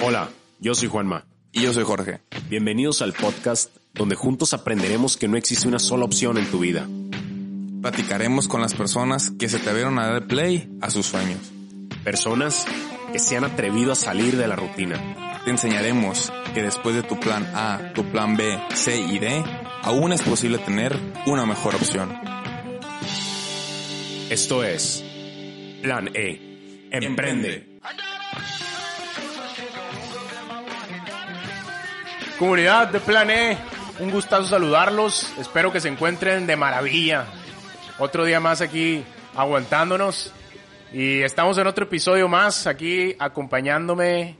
Hola, yo soy Juanma. Y yo soy Jorge. Bienvenidos al podcast donde juntos aprenderemos que no existe una sola opción en tu vida. Platicaremos con las personas que se atrevieron a dar play a sus sueños. Personas que se han atrevido a salir de la rutina. Te enseñaremos que después de tu plan A, tu plan B, C y D, aún es posible tener una mejor opción. Esto es Plan E. Emprende. Comunidad de Plan E, un gustazo saludarlos. Espero que se encuentren de maravilla. Otro día más aquí aguantándonos. Y estamos en otro episodio más aquí acompañándome,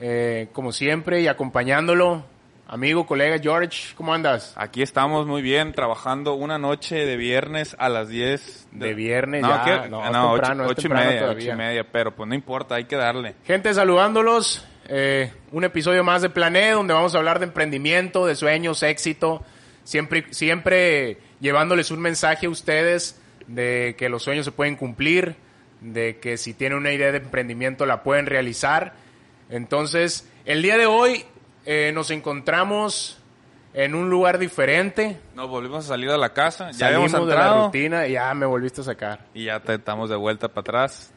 eh, como siempre, y acompañándolo. Amigo, colega George, ¿cómo andas? Aquí estamos muy bien, trabajando una noche de viernes a las 10. De viernes, no, ya. ¿qué? No, Ah, no, temprano, ocho, ocho y media, todavía. ocho y media, pero pues no importa, hay que darle. Gente, saludándolos. Eh, un episodio más de Plané, donde vamos a hablar de emprendimiento, de sueños, éxito. Siempre, siempre llevándoles un mensaje a ustedes de que los sueños se pueden cumplir, de que si tienen una idea de emprendimiento la pueden realizar. Entonces, el día de hoy eh, nos encontramos en un lugar diferente. Nos volvimos a salir de la casa, ya Salimos habíamos de la rutina y ya me volviste a sacar. y ya te estamos de vuelta para atrás.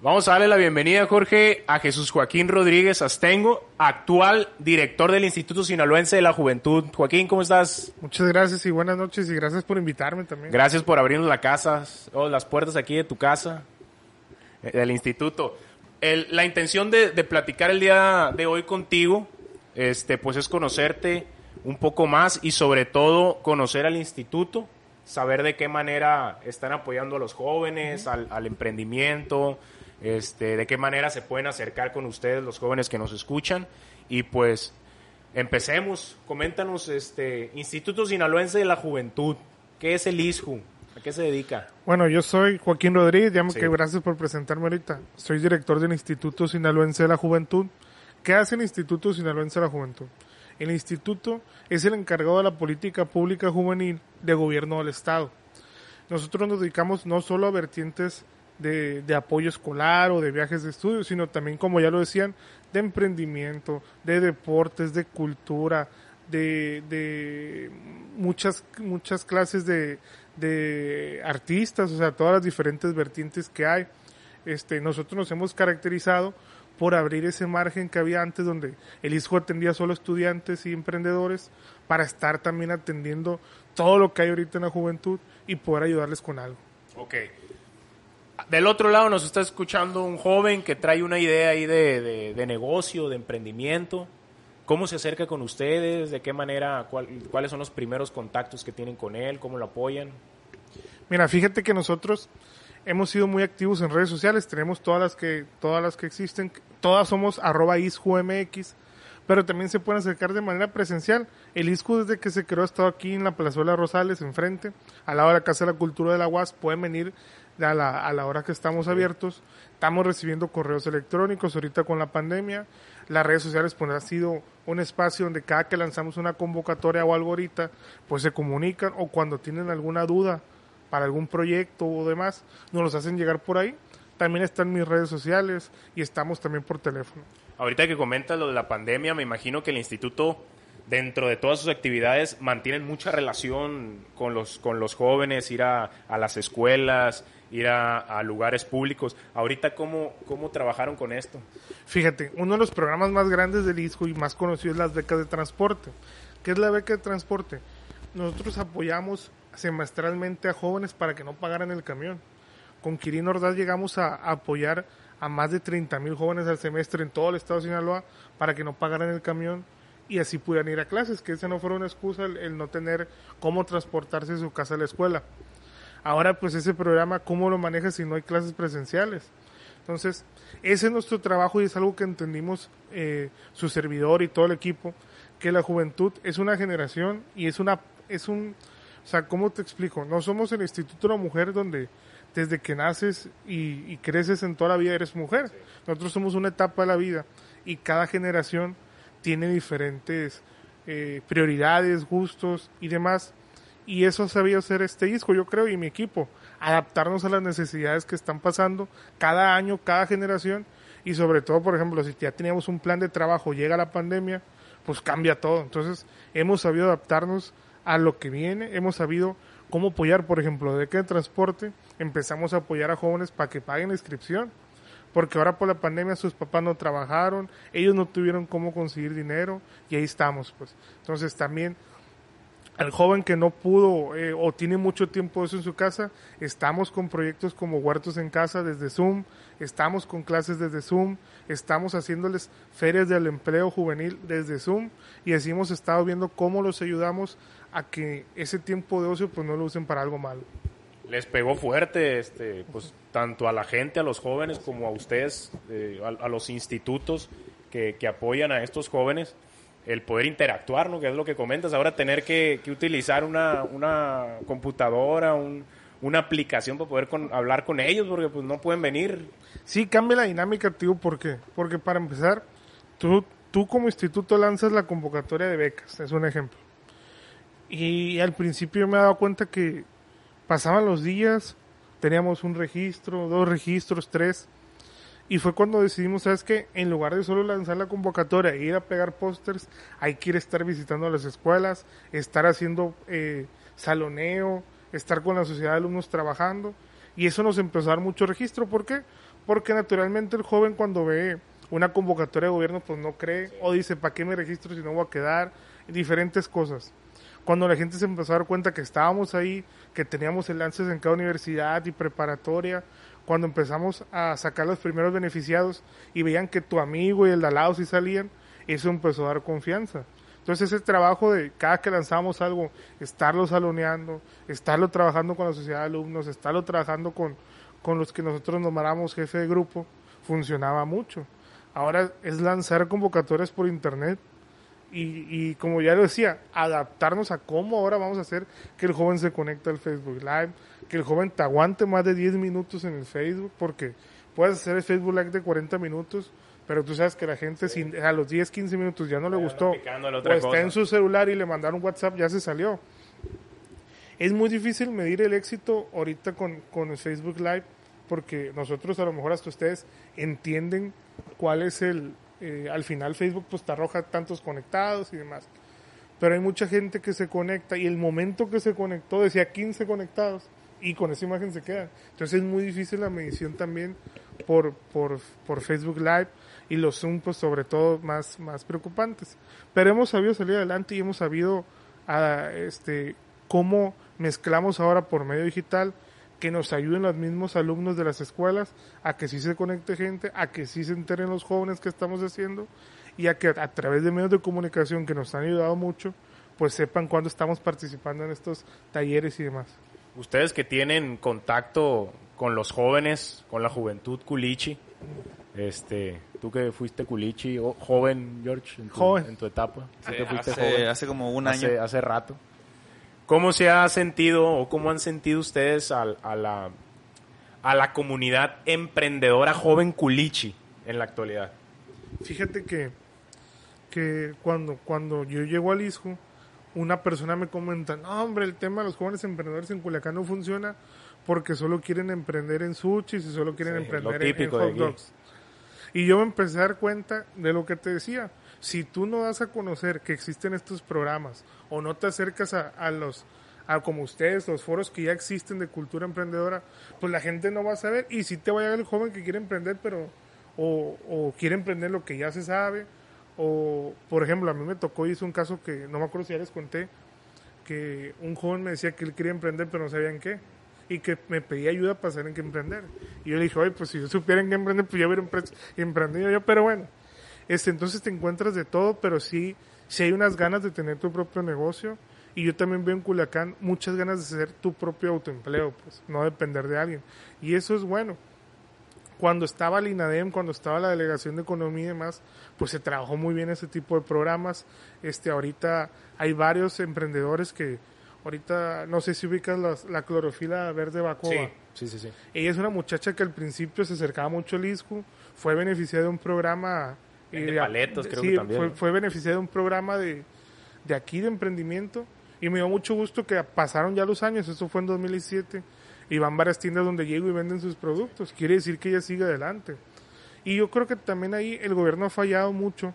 Vamos a darle la bienvenida, Jorge, a Jesús Joaquín Rodríguez Astengo, actual director del Instituto Sinaloense de la Juventud. Joaquín, ¿cómo estás? Muchas gracias y buenas noches y gracias por invitarme también. Gracias por abrirnos la casa, o las puertas aquí de tu casa, eh, del instituto. El- la intención de, de platicar el día de hoy contigo, este, pues es conocerte un poco más y sobre todo conocer al instituto, saber de qué manera están apoyando a los jóvenes, al, al emprendimiento, este, de qué manera se pueden acercar con ustedes los jóvenes que nos escuchan y pues empecemos. Coméntanos, este, Instituto Sinaloense de la Juventud, ¿qué es el ISJU? ¿A qué se dedica? Bueno, yo soy Joaquín Rodríguez, ya Sí. que gracias por presentarme ahorita. Soy director del Instituto Sinaloense de la Juventud. ¿Qué hace el Instituto Sinaloense de la Juventud? El instituto es el encargado de la política pública juvenil de gobierno del Estado. Nosotros nos dedicamos no solo a vertientes de, apoyo escolar o de viajes de estudio, sino también, como ya lo decían, de emprendimiento, de deportes, de cultura, de, de muchas, muchas clases de, de artistas, o sea, todas las diferentes vertientes que hay. Este, nosotros nos hemos caracterizado por abrir ese margen que había antes donde el ISJO atendía solo estudiantes y emprendedores para estar también atendiendo todo lo que hay ahorita en la juventud y poder ayudarles con algo. Ok. Del otro lado nos está escuchando un joven que trae una idea ahí de, de- negocio, de emprendimiento. ¿Cómo se acerca con ustedes? ¿De qué manera? cuál- ¿Cuáles son los primeros contactos que tienen con él? ¿Cómo lo apoyan? Mira, fíjate que nosotros hemos sido muy activos en redes sociales, tenemos todas las que, todas las que existen, todas somos arroba isjumx, pero también se pueden acercar de manera presencial. El ISCU desde que se creó ha estado aquí en la Plazuela Rosales, enfrente, al lado de la Casa de la Cultura de la UAS, pueden venir a la, a la hora que estamos abiertos. Estamos recibiendo correos electrónicos ahorita con la pandemia. Las redes sociales pues ha sido un espacio donde cada que lanzamos una convocatoria o algo ahorita, pues se comunican o cuando tienen alguna duda para algún proyecto o demás, nos los hacen llegar por ahí. También están mis redes sociales y estamos también por teléfono. Ahorita que comentas lo de la pandemia, me imagino que el instituto, dentro de todas sus actividades, mantienen mucha relación con los, con los jóvenes, ir a, a las escuelas, ir a, lugares públicos. Ahorita, ¿cómo, ¿cómo trabajaron con esto? Fíjate, uno de los programas más grandes del ISCO y más conocido es las becas de transporte. ¿Qué es la beca de transporte? Nosotros apoyamos semestralmente a jóvenes para que no pagaran el camión. Con Quirino Ordaz llegamos a, apoyar a más de 30 mil jóvenes al semestre en todo el estado de Sinaloa para que no pagaran el camión y así pudieran ir a clases, que esa no fuera una excusa el no tener cómo transportarse de su casa a la escuela. Ahora pues ese programa, ¿cómo lo manejas si no hay clases presenciales? Entonces, ese es nuestro trabajo y es algo que entendimos eh, su servidor y todo el equipo, que la juventud es una generación y es una, es un, o sea, ¿cómo te explico? No somos el Instituto de la Mujer donde desde que naces y, creces en toda la vida eres mujer. Nosotros somos una etapa de la vida y cada generación tiene diferentes eh, prioridades, gustos y demás. Y eso ha sabido hacer este disco, yo creo, y mi equipo. Adaptarnos a las necesidades que están pasando cada año, cada generación, Y sobre todo, por ejemplo, si ya teníamos un plan de trabajo, llega la pandemia, pues cambia todo. Entonces, hemos sabido adaptarnos a lo que viene, hemos sabido cómo apoyar, por ejemplo, de qué transporte, empezamos a apoyar a jóvenes para que paguen la inscripción, porque ahora por la pandemia sus papás no trabajaron, ellos no tuvieron cómo conseguir dinero y ahí estamos, pues. Entonces también al joven que no pudo eh, o tiene mucho tiempo eso en su casa, estamos con proyectos como Huertos en Casa desde Zoom, estamos con clases desde Zoom, estamos haciéndoles ferias del empleo juvenil desde Zoom y así hemos estado viendo cómo los ayudamos a que ese tiempo de ocio pues no lo usen para algo malo. Les pegó fuerte, este, pues tanto a la gente, a los jóvenes, como a ustedes, eh, a, a, los institutos que, que apoyan a estos jóvenes el poder interactuar, ¿no? Que es lo que comentas. Ahora tener que, que utilizar una, una computadora, un, una aplicación para poder con, hablar con ellos, porque pues no pueden venir. Sí, cambia la dinámica, tío, ¿por qué? Porque para empezar, tú, tú como instituto lanzas la convocatoria de becas, es un ejemplo. Y al principio me he dado cuenta que pasaban los días, teníamos un registro, dos registros, tres, y fue cuando decidimos, ¿sabes qué? En lugar de solo lanzar la convocatoria e ir a pegar pósters, hay que ir a estar visitando las escuelas, estar haciendo eh, saloneo, estar con la sociedad de alumnos trabajando. Y eso nos empezó a dar mucho registro. ¿Por qué? Porque naturalmente el joven cuando ve una convocatoria de gobierno, pues no cree o dice, ¿para qué me registro si no voy a quedar? Diferentes cosas. Cuando la gente se empezó a dar cuenta que estábamos ahí, que teníamos enlaces en cada universidad y preparatoria, cuando empezamos a sacar los primeros beneficiados y veían que tu amigo y el de al lado sí salían, eso empezó a dar confianza. Entonces ese trabajo de cada que lanzamos algo, estarlo saloneando, estarlo trabajando con la sociedad de alumnos, estarlo trabajando con, con los que nosotros nombramos jefe de grupo, funcionaba mucho. Ahora es lanzar convocatorias por internet y, y, como ya lo decía, adaptarnos a cómo ahora vamos a hacer que el joven se conecte al Facebook Live, que el joven te aguante más de 10 minutos en el Facebook, porque puedes hacer el Facebook Live de 40 minutos, pero tú sabes que la gente sí. a los 10, 15 minutos ya no le gustó, o está cosa. en su celular y le mandaron WhatsApp, ya se salió. Es muy difícil medir el éxito ahorita con, con el Facebook Live, porque nosotros a lo mejor hasta ustedes entienden cuál es el, eh, al final Facebook pues te arroja tantos conectados y demás. Pero hay mucha gente que se conecta y el momento que se conectó decía 15 conectados y con esa imagen se queda. Entonces es muy difícil la medición también por, por, por Facebook Live y los Zoom pues sobre todo más, más preocupantes. Pero hemos sabido salir adelante y hemos sabido a, este, cómo mezclamos ahora por medio digital que nos ayuden los mismos alumnos de las escuelas a que sí se conecte gente, a que sí se enteren los jóvenes que estamos haciendo y a que a través de medios de comunicación que nos han ayudado mucho, pues sepan cuándo estamos participando en estos talleres y demás. Ustedes que tienen contacto con los jóvenes, con la juventud culichi, este, tú que fuiste culichi, o joven, George, en tu, joven. En tu etapa. ¿Sí hace, hace, como un hace, año. Hace rato. ¿Cómo se ha sentido o cómo han sentido ustedes a, a, la, a la comunidad emprendedora joven culichi en la actualidad? Fíjate que, que cuando, cuando yo llego al ISJO, una persona me comenta, no hombre, el tema de los jóvenes emprendedores en Culiacán no funciona porque solo quieren emprender en sushis y solo quieren Sí, emprender en, hot dogs. Y yo me empecé a dar cuenta de lo que te decía. Si tú no das a conocer que existen estos programas o no te acercas a, a los a como ustedes, los foros que ya existen de cultura emprendedora, pues la gente no va a saber. Y si te va a llegar el joven que quiere emprender, pero o, o quiere emprender lo que ya se sabe, o por ejemplo, a mí me tocó, hice un caso que no me acuerdo si ya les conté, que un joven me decía que él quería emprender, pero no sabía en qué y que me pedía ayuda para saber en qué emprender. Y yo le dije, oye, pues si yo supiera en qué emprender, pues ya hubiera empre- emprendido yo, pero bueno. Este, entonces te encuentras de todo, pero sí, sí hay unas ganas de tener tu propio negocio. Y yo también veo en Culiacán muchas ganas de ser tu propio autoempleo, pues, no depender de alguien. Y eso es bueno. Cuando estaba el INADEM, cuando estaba la Delegación de Economía y demás, pues se trabajó muy bien ese tipo de programas. Este, ahorita hay varios emprendedores que, ahorita, no sé si ubicas las- la clorofila verde bacoa. sí, sí, sí. Ella es una muchacha que al principio se acercaba mucho al ISCU, fue beneficiada de un programa... Vende eh, paletos, de- creo sí, que también, Fue, beneficiada de un programa de, de aquí de emprendimiento y me dio mucho gusto que pasaron ya los años, eso fue en 2017, y van varias tiendas donde llego y venden sus productos, quiere decir que ella sigue adelante. Y yo creo que también ahí el gobierno ha fallado mucho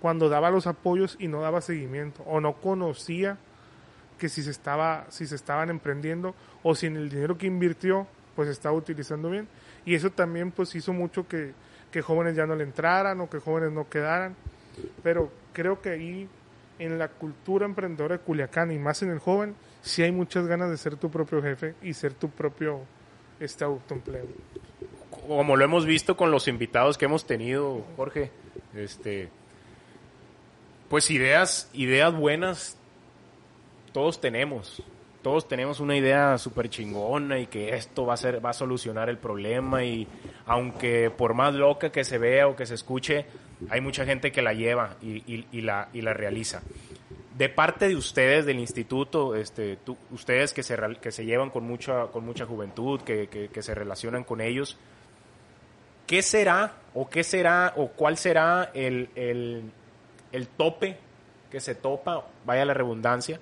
cuando daba los apoyos y no daba seguimiento o no conocía que si se estaba si se estaban emprendiendo o si en el dinero que invirtió pues estaba utilizando bien. Y eso también pues hizo mucho que, que jóvenes ya no le entraran o que jóvenes no quedaran. Pero creo que ahí en la cultura emprendedora de Culiacán y más en el joven sí hay muchas ganas de ser tu propio jefe y ser tu propio este autoempleo como lo hemos visto con los invitados que hemos tenido Jorge este pues ideas, ideas buenas todos tenemos. Todos tenemos una idea súper chingona y que esto va a ser, va a solucionar el problema y aunque por más loca que se vea o que se escuche, hay mucha gente que la lleva y, la, y la realiza. De parte de ustedes del instituto, este, ustedes que se, que se llevan con mucha, con mucha juventud, que, que, que se relacionan con ellos, ¿qué será o qué será o cuál será el, el, el tope que se topa, vaya la redundancia,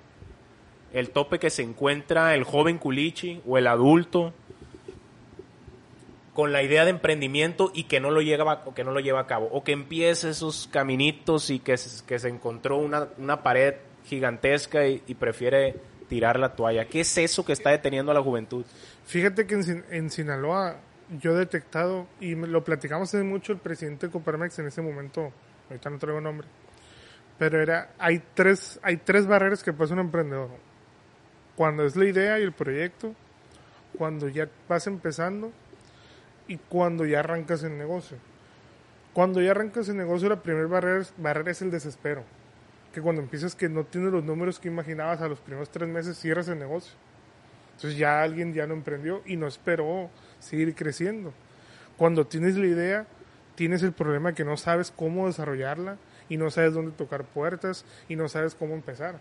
el tope que se encuentra el joven culichi o el adulto con la idea de emprendimiento y que no lo lleva, que no lo lleva a cabo, o que empiece esos caminitos y que, se encontró una, pared gigantesca y, prefiere tirar la toalla. ¿Qué es eso que está deteniendo a la juventud? Fíjate que en, en Sinaloa yo he detectado, y lo platicamos hace mucho el presidente de Coparmex en ese momento, ahorita no traigo nombre, pero era, hay tres, hay tres barreras que pasa un emprendedor. Cuando es la idea y el proyecto, cuando ya vas empezando y cuando ya arrancas el negocio. Cuando ya arrancas el negocio, la primera barrera, barrera es el desespero. Que cuando empiezas que no tienes los números que imaginabas a los primeros tres meses, cierras el negocio. Entonces ya alguien ya no emprendió y no esperó seguir creciendo. Cuando tienes la idea, tienes el problema que no sabes cómo desarrollarla y no sabes dónde tocar puertas y no sabes cómo empezar.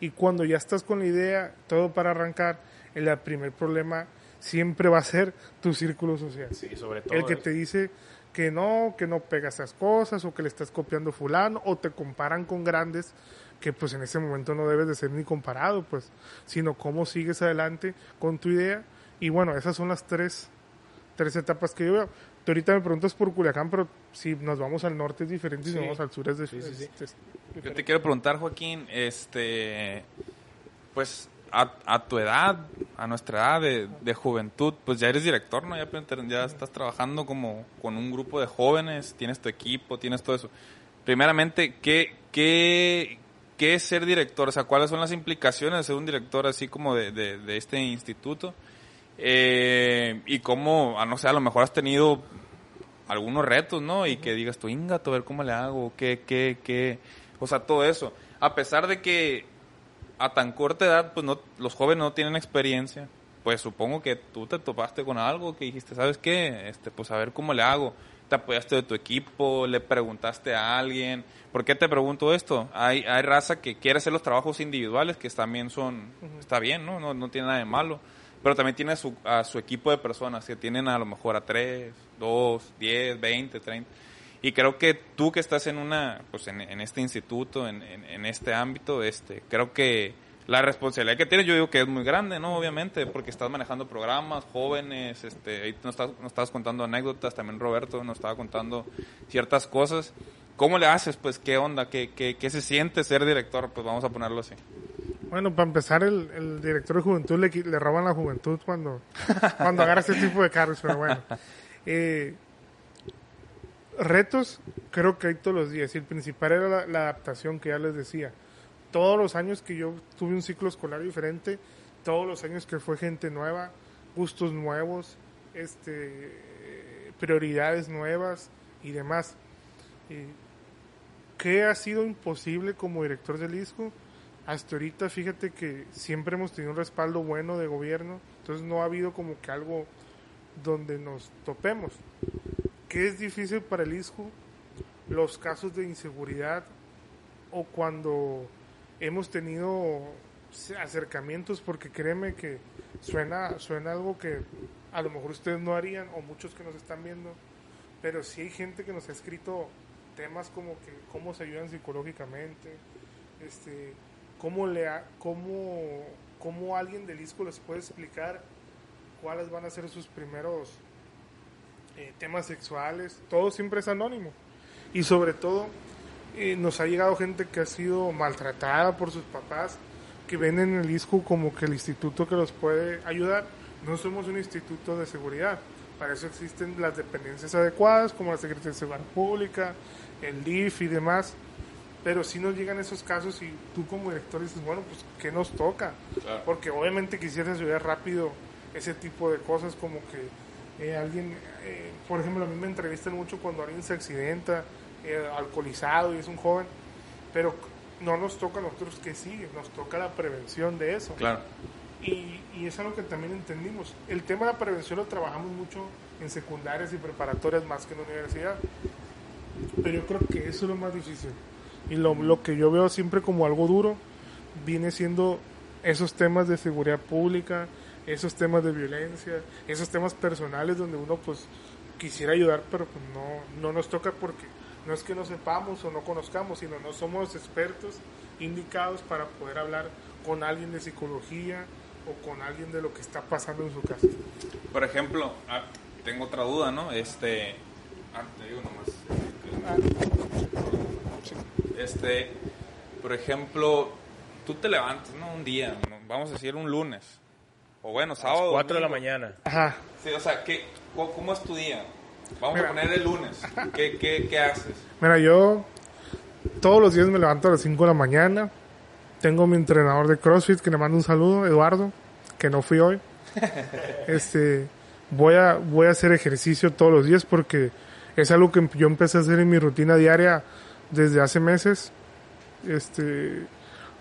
Y cuando ya estás con la idea, todo para arrancar, el primer problema siempre va a ser tu círculo social. Sí, sobre todo. El que te dice que no, que no pegas esas cosas o que le estás copiando fulano o te comparan con grandes que pues en ese momento no debes de ser ni comparado, pues, sino cómo sigues adelante con tu idea. Y bueno, esas son las tres, tres etapas que yo veo. Tú ahorita me preguntas por Culiacán, pero si nos vamos al norte es diferente si nos vamos al sur es, sí, sí, Yo te quiero preguntar, Joaquín, este, pues a, a, tu edad, a nuestra edad de, de, juventud, pues ya eres director, ¿no? Ya, ya estás trabajando como con un grupo de jóvenes, tienes tu equipo, tienes todo eso. Primeramente, ¿qué, qué, qué es ser director? O sea, ¿cuáles son las implicaciones de ser un director así como de, de, de este instituto? Eh, y cómo, a no sé, a lo mejor has tenido algunos retos, ¿no? Y que digas tú, ingato, a ver cómo le hago, qué, qué, qué. O sea, todo eso. A pesar de que a tan corta edad, pues no, los jóvenes no tienen experiencia, pues supongo que tú te topaste con algo que dijiste, ¿sabes qué? Este, pues a ver cómo le hago. Te apoyaste de tu equipo, le preguntaste a alguien. ¿Por qué te pregunto esto? Hay, hay raza que quiere hacer los trabajos individuales, que también son, está bien, ¿no? ¿no? No tiene nada de malo pero también tiene a su, a su equipo de personas que tienen a lo mejor a 3, 2, 10, 20, 30. Y creo que tú que estás en una, pues en, en este instituto, en, en, en, este ámbito, este, creo que la responsabilidad que tienes, yo digo que es muy grande, ¿no? Obviamente, porque estás manejando programas, jóvenes, este, ahí nos, estás, nos estabas contando anécdotas, también Roberto nos estaba contando ciertas cosas. ¿Cómo le haces? Pues, ¿qué onda? ¿Qué, qué, qué se siente ser director? Pues vamos a ponerlo así. Bueno, para empezar, el, el director de juventud le, le, roban la juventud cuando, cuando agarra este tipo de carros, pero bueno. Eh, retos, creo que hay todos los días. Y el principal era la, adaptación que ya les decía. Todos los años que yo tuve un ciclo escolar diferente, todos los años que fue gente nueva, gustos nuevos, este, prioridades nuevas y demás. Eh, ¿Qué ha sido imposible como director del ISCO? hasta ahorita fíjate que siempre hemos tenido un respaldo bueno de gobierno, entonces no ha habido como que algo donde nos topemos. ¿Qué es difícil para el ISCO? Los casos de inseguridad o cuando hemos tenido acercamientos, porque créeme que suena, suena algo que a lo mejor ustedes no harían o muchos que nos están viendo, pero sí hay gente que nos ha escrito temas como que cómo se ayudan psicológicamente, este, ¿Cómo, le cómo, cómo alguien del ISCO les puede explicar cuáles van a ser sus primeros eh, temas sexuales, todo siempre es anónimo. Y sobre todo, eh, nos ha llegado gente que ha sido maltratada por sus papás, que ven en el ISCU como que el instituto que los puede ayudar. No somos un instituto de seguridad. Para eso existen las dependencias adecuadas, como la Secretaría de Seguridad Pública, el DIF y demás. Pero si nos llegan esos casos y tú como director dices, bueno, pues ¿qué nos toca? Porque obviamente quisieras ayudar rápido ese tipo de cosas como que eh, alguien, eh, por ejemplo, a mí me entrevistan mucho cuando alguien se accidenta, eh, alcoholizado y es un joven, pero no nos toca a nosotros que sigue, nos toca la prevención de eso. Claro. Y, y es algo que también entendimos. El tema de la prevención lo trabajamos mucho en secundarias y preparatorias más que en la universidad. Pero yo creo que eso es lo más difícil. Y lo, lo que yo veo siempre como algo duro viene siendo esos temas de seguridad pública, esos temas de violencia, esos temas personales donde uno pues quisiera ayudar, pero pues no, no nos toca porque no es que no sepamos o no conozcamos, sino no somos expertos indicados para poder hablar con alguien de psicología o con alguien de lo que está pasando en su casa. Por ejemplo, ah, tengo otra duda, ¿no? Este, ah, te digo nomás. Este, por ejemplo, tú te levantas, ¿no? Un día, vamos a decir un lunes, o bueno, sábado. 4 de la mañana. Ajá. Sí, o sea, ¿qué, cómo, cómo es tu día? Vamos Mira. a poner el lunes. ¿Qué, qué, qué haces? Mira, yo todos los días me levanto a las 5 de la mañana. Tengo mi entrenador de CrossFit que le mando un saludo, Eduardo, que no fui hoy. Este, voy a voy a hacer ejercicio todos los días porque es algo que yo empecé a hacer en mi rutina diaria desde hace meses. Este,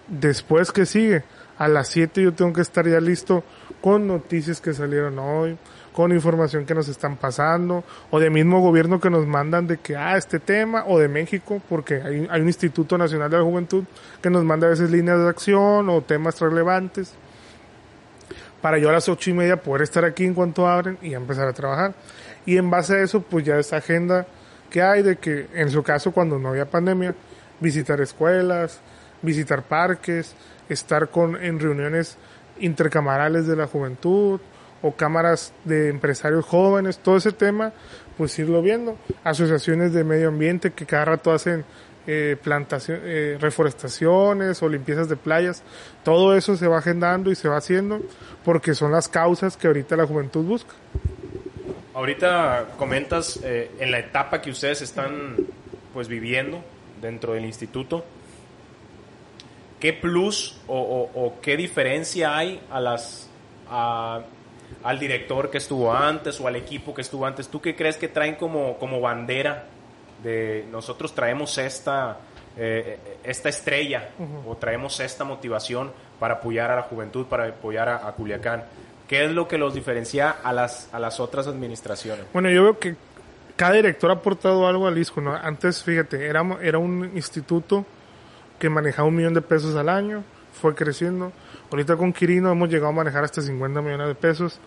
después que sigue, a las 7 yo tengo que estar ya listo con noticias que salieron hoy, con información que nos están pasando, o de mismo gobierno que nos mandan de que, ah, este tema, o de México, porque hay, hay un Instituto Nacional de la Juventud que nos manda a veces líneas de acción o temas relevantes, para yo a las ocho y media poder estar aquí en cuanto abren y empezar a trabajar. Y en base a eso, pues ya esa agenda que hay de que, en su caso, cuando no había pandemia, visitar escuelas, visitar parques, estar con, en reuniones intercamarales de la juventud o cámaras de empresarios jóvenes, todo ese tema, pues irlo viendo. Asociaciones de medio ambiente que cada rato hacen eh, plantación, eh, reforestaciones o limpiezas de playas, todo eso se va agendando y se va haciendo porque son las causas que ahorita la juventud busca. Ahorita comentas eh, en la etapa que ustedes están pues viviendo dentro del instituto, ¿qué plus o, o- o qué diferencia hay a las a- al director que estuvo antes o al equipo que estuvo antes? ¿Tú qué crees que traen como, como bandera de nosotros traemos esta eh, esta estrella o traemos esta motivación para apoyar a la juventud, para apoyar a, a Culiacán? ¿Qué es lo que los diferencia a las, a las otras administraciones? Bueno, yo veo que cada director ha aportado algo al ISCO, ¿no? Antes, fíjate, era, era un instituto que manejaba un millón de pesos al año, fue creciendo. Ahorita con Quirino hemos llegado a manejar hasta 50 millones de pesos.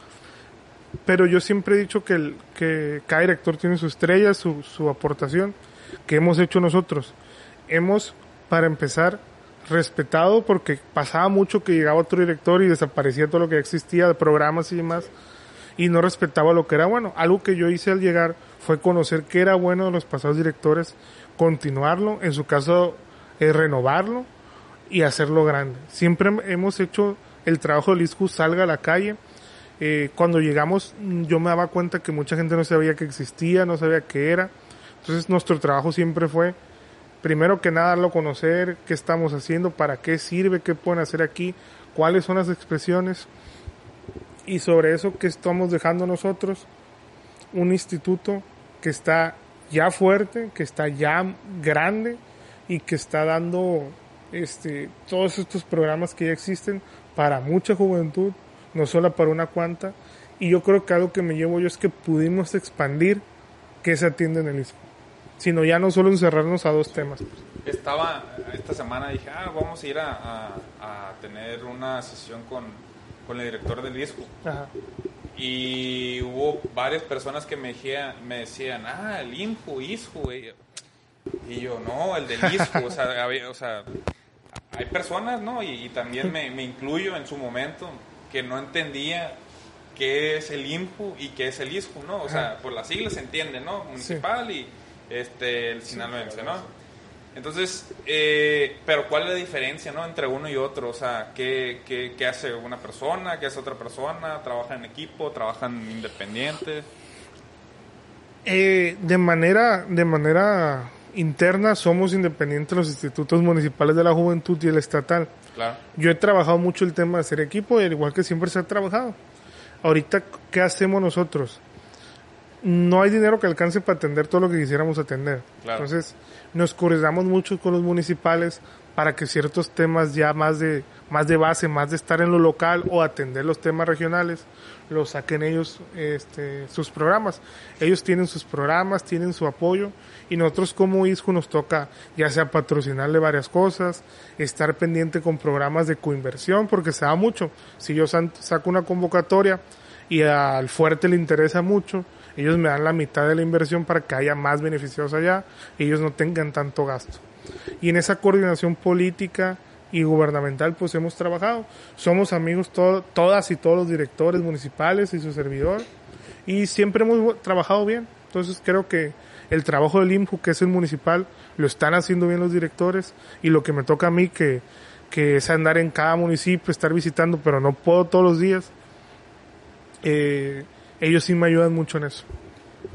Pero yo siempre he dicho que, el- que cada director tiene su estrella, su, su aportación, que hemos hecho nosotros. Hemos, para empezar, respetado porque pasaba mucho que llegaba otro director y desaparecía todo lo que existía de programas y demás y no respetaba lo que era bueno. Algo que yo hice al llegar fue conocer qué era bueno de los pasados directores, continuarlo, en su caso eh, renovarlo y hacerlo grande. Siempre hemos hecho el trabajo del ISCU salga a la calle. Eh, cuando llegamos yo me daba cuenta que mucha gente no sabía que existía, no sabía qué era. Entonces nuestro trabajo siempre fue, primero que nada, darlo a conocer, qué estamos haciendo, para qué sirve, qué pueden hacer aquí, cuáles son las expresiones y sobre eso que estamos dejando nosotros un instituto que está ya fuerte, que está ya grande y que está dando este todos estos programas que ya existen para mucha juventud, no solo para una cuanta. Y yo creo que algo que me llevo yo es que pudimos expandir que se atiende en el ISCO, sino ya no solo encerrarnos a dos temas. Estaba, esta semana dije, ah, vamos a ir a, a- a tener una sesión con, con el director del disco. Ajá. Y hubo varias personas que me, decían- me decían, ah, el INJU, ISJU. Güey". Y yo, no, el del ISJU. o, sea, había- o sea, hay personas, ¿no? Y, y también me, me incluyo en su momento que no entendía qué es el INPU y qué es el ISPU, ¿no? O sea, por las siglas se entiende, ¿no? Municipal y este, el sinaloense, ¿no? Entonces, eh, pero ¿cuál es la diferencia, no? Entre uno y otro, o sea, ¿qué, qué, qué hace una persona? ¿Qué hace otra persona? ¿Trabaja en equipo? ¿Trabajan independientes? Eh, de manera, de manera interna somos independientes los institutos municipales de la juventud y el estatal. Claro. Yo he trabajado mucho el tema de hacer equipo, y al igual que siempre se ha trabajado. Ahorita, ¿qué hacemos nosotros? No hay dinero que alcance para atender todo lo que quisiéramos atender. Claro. Entonces, nos coordinamos mucho con los municipales para que ciertos temas ya más de, más de base, más de estar en lo local o atender los temas regionales, los saquen ellos este, sus programas. Ellos tienen sus programas, tienen su apoyo y nosotros como ISCO nos toca ya sea patrocinarle varias cosas, estar pendiente con programas de coinversión porque se da mucho. Si yo saco una convocatoria y al fuerte le interesa mucho, ellos me dan la mitad de la inversión para que haya más beneficiados allá y ellos no tengan tanto gasto. Y en esa coordinación política y gubernamental pues hemos trabajado. Somos amigos to- todas y todos los directores municipales y su servidor y siempre hemos trabajado bien. Entonces creo que el trabajo del IMJU, que es el municipal, lo están haciendo bien los directores y lo que me toca a mí que, que es andar en cada municipio, estar visitando, pero no puedo todos los días. Eh, ellos sí me ayudan mucho en eso.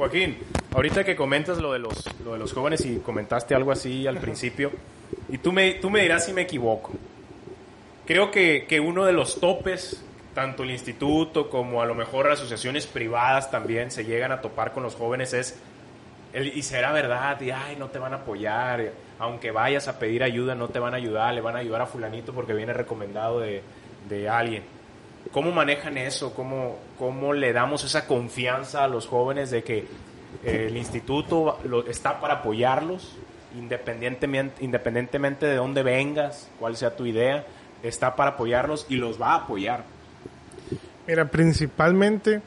Joaquín, ahorita que comentas lo de los, lo de los jóvenes y comentaste algo así al principio, y tú me, tú me dirás si me equivoco. Creo que, que uno de los topes, tanto el instituto como a lo mejor asociaciones privadas también se llegan a topar con los jóvenes es, el, y será verdad, y ay, no te van a apoyar, aunque vayas a pedir ayuda, no te van a ayudar, le van a ayudar a fulanito porque viene recomendado de, de alguien. ¿Cómo manejan eso? ¿Cómo, ¿Cómo le damos esa confianza a los jóvenes de que eh, el instituto lo- está para apoyarlos, independientemente, independientemente de dónde vengas, cuál sea tu idea, está para apoyarlos y los va a apoyar? Mira, principalmente,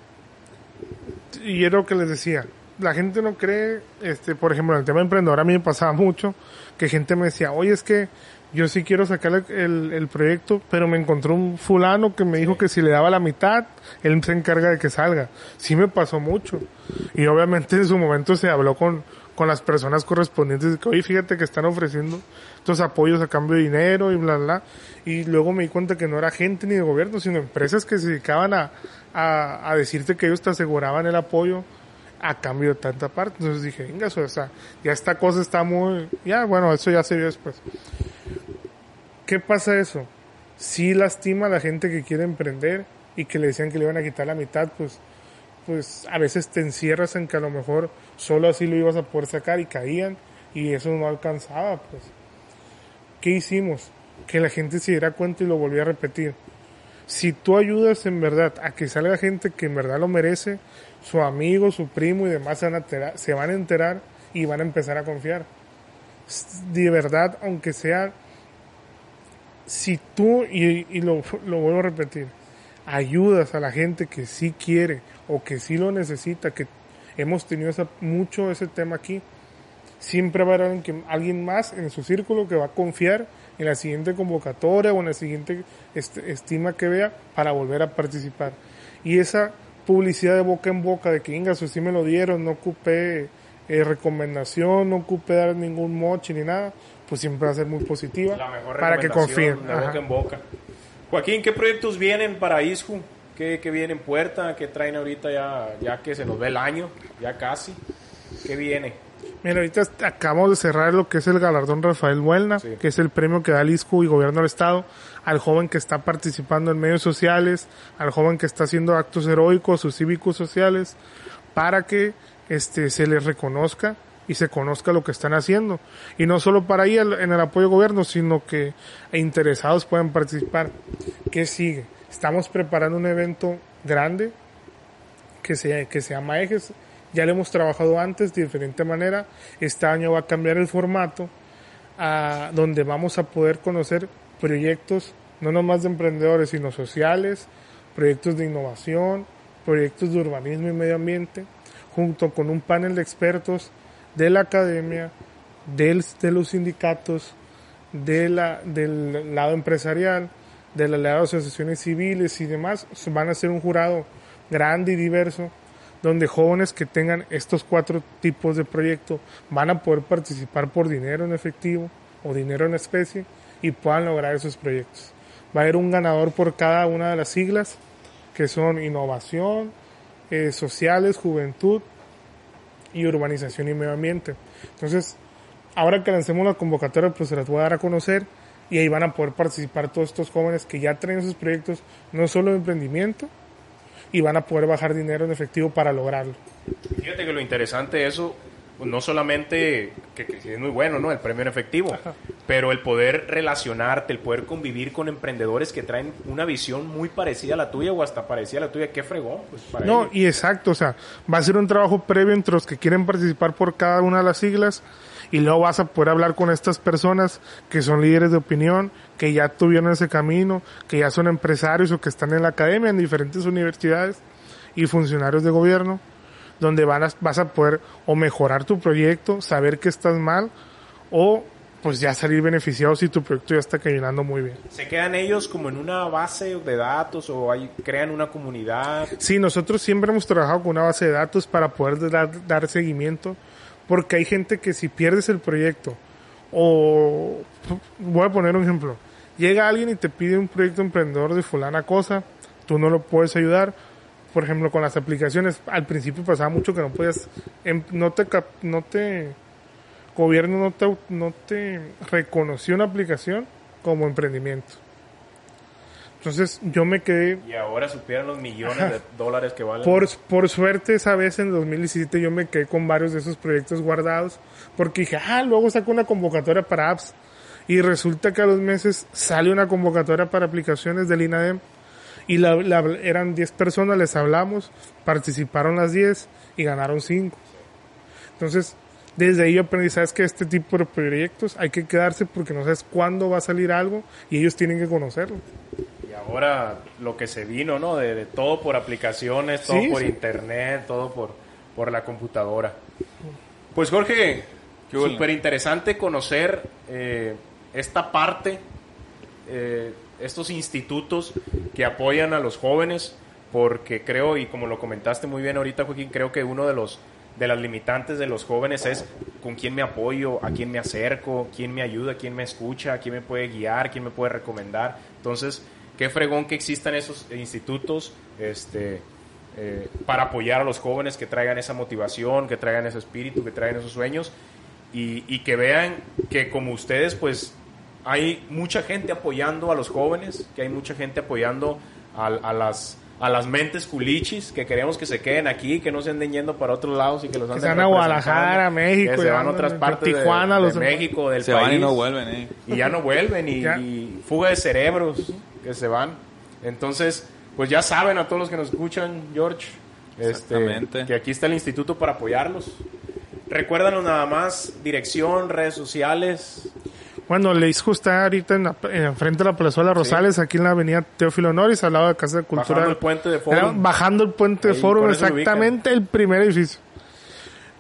y es lo que les decía, la gente no cree, este, por ejemplo, en el tema emprendedor a mí me pasaba mucho, que gente me decía, oye, es que yo sí quiero sacar el, el- proyecto, pero me encontró un fulano que me dijo que si le daba la mitad, él se encarga de que salga. Sí me pasó mucho. Y obviamente en su momento se habló con, con las personas correspondientes, de que, oye, fíjate que están ofreciendo estos apoyos a cambio de dinero y bla, bla, bla. Y luego me di cuenta que no era gente ni de gobierno, sino empresas que se dedicaban a, a, a decirte que ellos te aseguraban el apoyo a cambio de tanta parte. Entonces dije, venga, o sea, ya esta cosa está muy, ya, bueno, eso ya se vio después. ¿Qué pasa eso? Sí lastima a la gente que quiere emprender y que le decían que le iban a quitar la mitad, pues, pues a veces te encierras en que a lo mejor solo así lo ibas a poder sacar y caían y eso no alcanzaba, pues. ¿Qué hicimos? Que la gente se diera cuenta y lo volví a repetir. Si tú ayudas en verdad a que salga gente que en verdad lo merece, su amigo, su primo y demás se van a enterar, se van a enterar y van a empezar a confiar. De verdad, aunque sea si tú, y, lo, vuelvo a repetir, ayudas a la gente que sí quiere o que sí lo necesita, que hemos tenido esa, mucho ese tema aquí, siempre va a haber alguien, más en su círculo que va a confiar en la siguiente convocatoria o en la siguiente este, estima que vea para volver a participar. Y esa publicidad de boca en boca de que Inga, sí me lo dieron, no ocupé eh, recomendación, no ocupé dar ningún moche ni nada, pues siempre va a ser muy positiva La mejor para que confíen. De boca en boca. Joaquín, ¿qué proyectos vienen para ISJU? ¿Qué, qué viene en puerta? ¿Qué traen ahorita ya, ya que se nos ve el año? Ya casi. ¿Qué viene? Mira, ahorita acabamos de cerrar lo que es el galardón Rafael Buelna, Sí. que es el premio que da el ISCU y Gobierno del Estado al joven que está participando en medios sociales, al joven que está haciendo actos heroicos o cívicos sociales, para que este se les reconozca y se conozca lo que están haciendo. Y no solo para al- en el apoyo gobierno, sino que interesados puedan participar. ¿Qué sigue? Estamos preparando un evento grande que se, que se llama Ejes. Ya lo hemos trabajado antes de diferente manera. Este año va a cambiar el formato, a donde vamos a poder conocer proyectos, no nomás de emprendedores, sino sociales, proyectos de innovación, proyectos de urbanismo y medio ambiente, junto con un panel de expertos de la academia, del, de los sindicatos, de la, del lado empresarial, del lado de asociaciones civiles y demás, van a ser un jurado grande y diverso, donde jóvenes que tengan estos cuatro tipos de proyecto van a poder participar por dinero en efectivo o dinero en especie y puedan lograr esos proyectos. Va a haber un ganador por cada una de las siglas, que son innovación, eh, sociales, juventud y urbanización y medio ambiente. Entonces, ahora que lancemos la convocatoria, pues se las voy a dar a conocer y ahí van a poder participar todos estos jóvenes que ya traen sus proyectos, no solo de emprendimiento, y van a poder bajar dinero en efectivo para lograrlo. Fíjate que lo interesante de eso, no solamente que, que es muy bueno, ¿no? El premio en efectivo, pero el poder relacionarte, el poder convivir con emprendedores que traen una visión muy parecida a la tuya o hasta parecida a la tuya, qué fregón. Pues, para No, ellos. y exacto, o sea, va a ser un trabajo previo entre los que quieren participar por cada una de las siglas y luego vas a poder hablar con estas personas que son líderes de opinión, que ya tuvieron ese camino, que ya son empresarios o que están en la academia en diferentes universidades y funcionarios de gobierno, donde van a- vas a poder o mejorar tu proyecto, saber que estás mal o pues ya salir beneficiado si tu proyecto ya está caminando muy bien. ¿Se quedan ellos como en una base de datos o hay, crean una comunidad? Sí, nosotros siempre hemos trabajado con una base de datos para poder dar, dar seguimiento, porque hay gente que si pierdes el proyecto, o voy a poner un ejemplo, llega alguien y te pide un proyecto emprendedor de fulana cosa, tú no lo puedes ayudar, por ejemplo con las aplicaciones, al principio pasaba mucho que no podías, em- no te, no te, gobierno no te, no te reconoció una aplicación como emprendimiento. Entonces yo me quedé Y ahora supieran los millones de dólares que valen. por, por suerte, esa vez en 2017 yo me quedé con varios de esos proyectos guardados porque dije, ah, luego saco una convocatoria para apps. Y resulta que a los meses sale una convocatoria para aplicaciones del INADEM y la, la- eran 10 personas, les hablamos, participaron las 10 y ganaron 5. Entonces, desde ahí yo aprendí, sabes que este tipo de proyectos hay que quedarse porque no sabes cuándo va a salir algo y ellos tienen que conocerlo. Y ahora lo que se vino, ¿no? De, de todo por aplicaciones, todo Sí, por sí. internet, todo por, por la computadora. Pues Jorge, súper interesante conocer eh, esta parte, eh, estos institutos que apoyan a los jóvenes, porque creo, y como lo comentaste muy bien ahorita, Joaquín, creo que uno de los de las limitantes de los jóvenes es con quién me apoyo, a quién me acerco, quién me ayuda, quién me escucha, quién me puede guiar, quién me puede recomendar. Entonces, qué fregón que existan esos institutos este, eh, para apoyar a los jóvenes que traigan esa motivación, que traigan ese espíritu, que traigan esos sueños y, y que vean que como ustedes, pues hay mucha gente apoyando a los jóvenes, que hay mucha gente apoyando a, a las a las mentes culichis que queremos que se queden aquí, que no se anden yendo para otros lados y que los anden se van a Guadalajara, México, que se van a otras partes de- Tijuana, de, los- México, del Se país van y no vuelven, eh. y ya no vuelven y, y fuga de cerebros que se van. Entonces, pues ya saben a todos los que nos escuchan, George, este, que aquí está el instituto para apoyarlos. Recuérdanos nada más dirección, redes sociales. Bueno, el ISCO está ahorita en, la, en frente de la Plazuela Rosales, aquí en la avenida Teófilo Noris, al lado de Casa de Cultura. Bajando el puente de Era Forum. Bajando el puente de Forum, exactamente el primer edificio.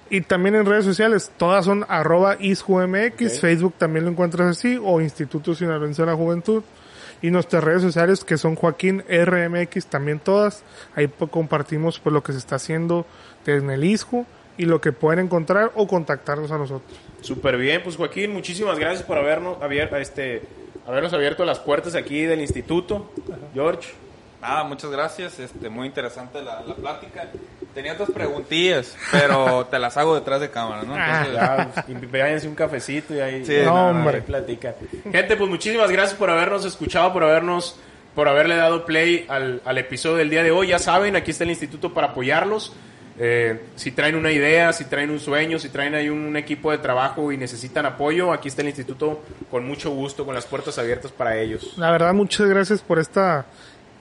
Y también en redes sociales, todas son arroba ISJUMX, Ok. Facebook también lo encuentras así, o Instituto Sinaloense de la Juventud. Y nuestras redes sociales que son Joaquín RMX, también todas. Ahí compartimos pues, lo que se está haciendo desde el ISJU y lo que pueden encontrar o contactarnos a nosotros. Súper bien, pues Joaquín, muchísimas gracias por habernos, abier- este, habernos abierto las puertas aquí del instituto. George. Nada, muchas gracias. Este, muy interesante la, la plática. Tenía otras preguntillas, pero te las hago detrás de cámara, ¿no? Ah. Entonces, Ya, pues, un cafecito y ahí, Sí, no, hombre. platican. Gente, pues muchísimas gracias por habernos escuchado, por habernos, por haberle dado play al, al episodio del día de hoy. Ya saben, aquí está el instituto para apoyarlos. Eh, si traen una idea, si traen un sueño, si traen ahí un, equipo de trabajo y necesitan apoyo, aquí está el instituto con mucho gusto, con las puertas abiertas para ellos. La verdad, muchas gracias por esta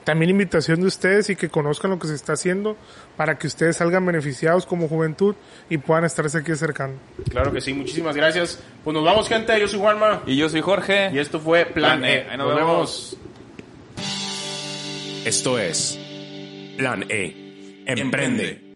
también invitación de ustedes y que conozcan lo que se está haciendo para que ustedes salgan beneficiados como juventud y puedan estarse aquí acercando. Claro que sí, muchísimas gracias. Pues nos vamos, gente. Yo soy Juanma. y yo soy Jorge. Y esto fue Plan, Plan E. E. Ahí nos vemos. Esto es Plan E. Emprende.